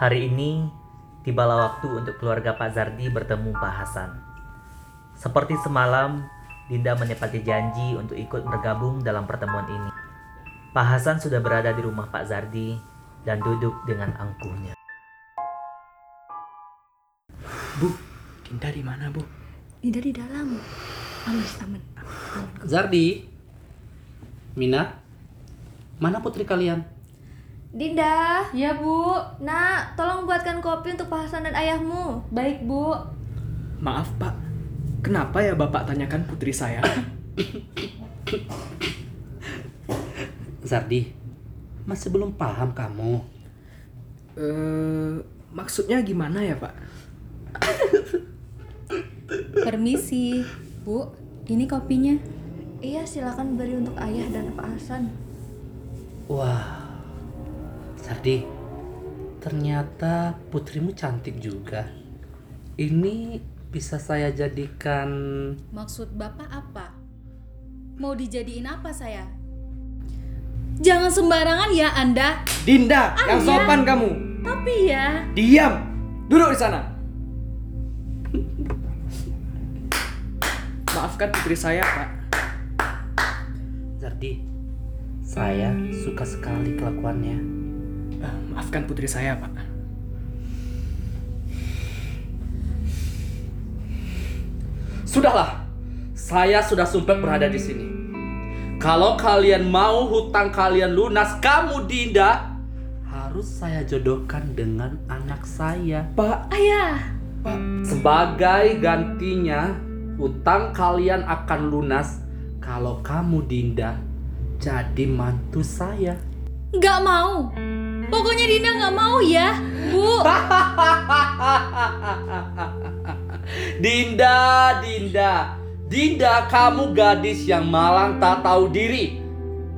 Hari ini tibalah waktu untuk keluarga Pak Zardi bertemu Pak Hasan. Seperti semalam, Dinda menepati janji untuk ikut bergabung dalam pertemuan ini. Pak Hasan sudah berada di rumah Pak Zardi dan duduk dengan angkuhnya. Bu, Dinda di mana, Bu? Dinda di dalam. Aman, aman. Zardi, Mina, mana putri kalian? Dinda, Ya, Bu. nak, tolong buatkan kopi untuk Pak Hasan dan ayahmu. Baik, Bu. Maaf, Pak. Kenapa ya Bapak tanyakan putri saya? Zardi, masih belum paham kamu. Eh, maksudnya gimana ya, Pak? Permisi, Bu. Ini kopinya. Iya, silakan beri untuk ayah dan Pak Hasan. Wah, Zardi, ternyata putrimu cantik juga. Ini bisa saya jadikan Maksud Bapak apa? Mau dijadiin apa saya? Jangan sembarangan ya Anda. Dinda, yang Ayah. sopan kamu. Tapi ya, Diam. Duduk di sana. Maafkan putri saya, Pak. Zardi. Saya suka sekali kelakuannya. Eh, maafkan putri saya, Pak. Sudahlah, saya sudah sumpah berada di sini. Kalau kalian mau hutang kalian lunas, kamu Dinda harus saya jodohkan dengan anak saya. Pak, ayah. Pak. Sebagai gantinya, hutang kalian akan lunas kalau kamu Dinda jadi mantu saya. Nggak mau. Pokoknya Dinda nggak mau ya, Bu. Dinda, Dinda, Dinda, kamu gadis yang malang tak tahu diri.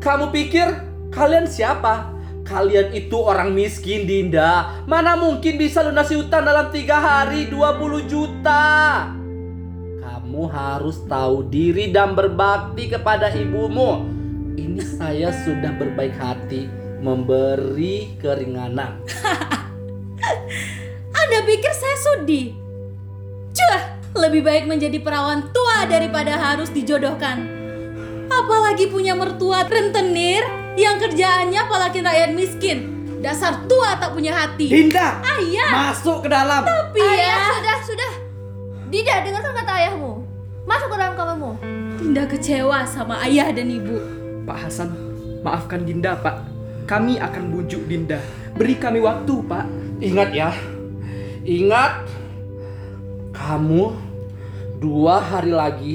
Kamu pikir kalian siapa? Kalian itu orang miskin, Dinda. Mana mungkin bisa lunasi utang dalam tiga hari 20 juta? Kamu harus tahu diri dan berbakti kepada ibumu. Ini saya sudah berbaik hati memberi keringanan. Anda pikir saya sudi? Cuh, lebih baik menjadi perawan tua daripada harus dijodohkan. Apalagi punya mertua rentenir yang kerjaannya apalagi rakyat miskin. Dasar tua tak punya hati. Dinda, Ayah, masuk ke dalam. tapi Ayah, ya. sudah, sudah. Dinda, dengarkan kata ayahmu. Masuk ke dalam kamarmu. Dinda kecewa sama ayah dan ibu. Pak Hasan, maafkan Dinda, Pak. Kami akan bujuk Dinda. Beri kami waktu, Pak. Ingat ya, ingat kamu dua hari lagi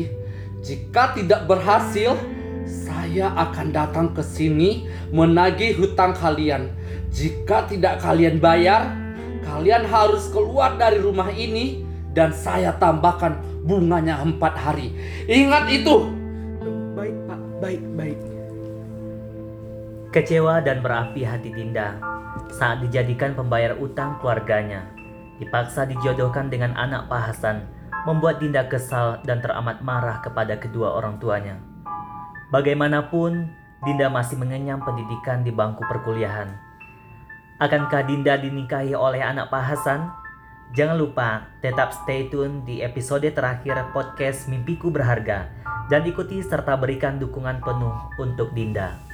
jika tidak berhasil saya akan datang ke sini menagih hutang kalian. Jika tidak kalian bayar, kalian harus keluar dari rumah ini dan saya tambahkan bunganya empat hari. Ingat itu. Baik, Pak. Baik, baik. Kecewa dan berapi hati Dinda saat dijadikan pembayar utang keluarganya. Dipaksa dijodohkan dengan anak Pak Hasan, membuat Dinda kesal dan teramat marah kepada kedua orang tuanya. Bagaimanapun, Dinda masih mengenyam pendidikan di bangku perkuliahan. Akankah Dinda dinikahi oleh anak Pak Hasan? Jangan lupa tetap stay tune di episode terakhir podcast Mimpiku Berharga dan ikuti serta berikan dukungan penuh untuk Dinda.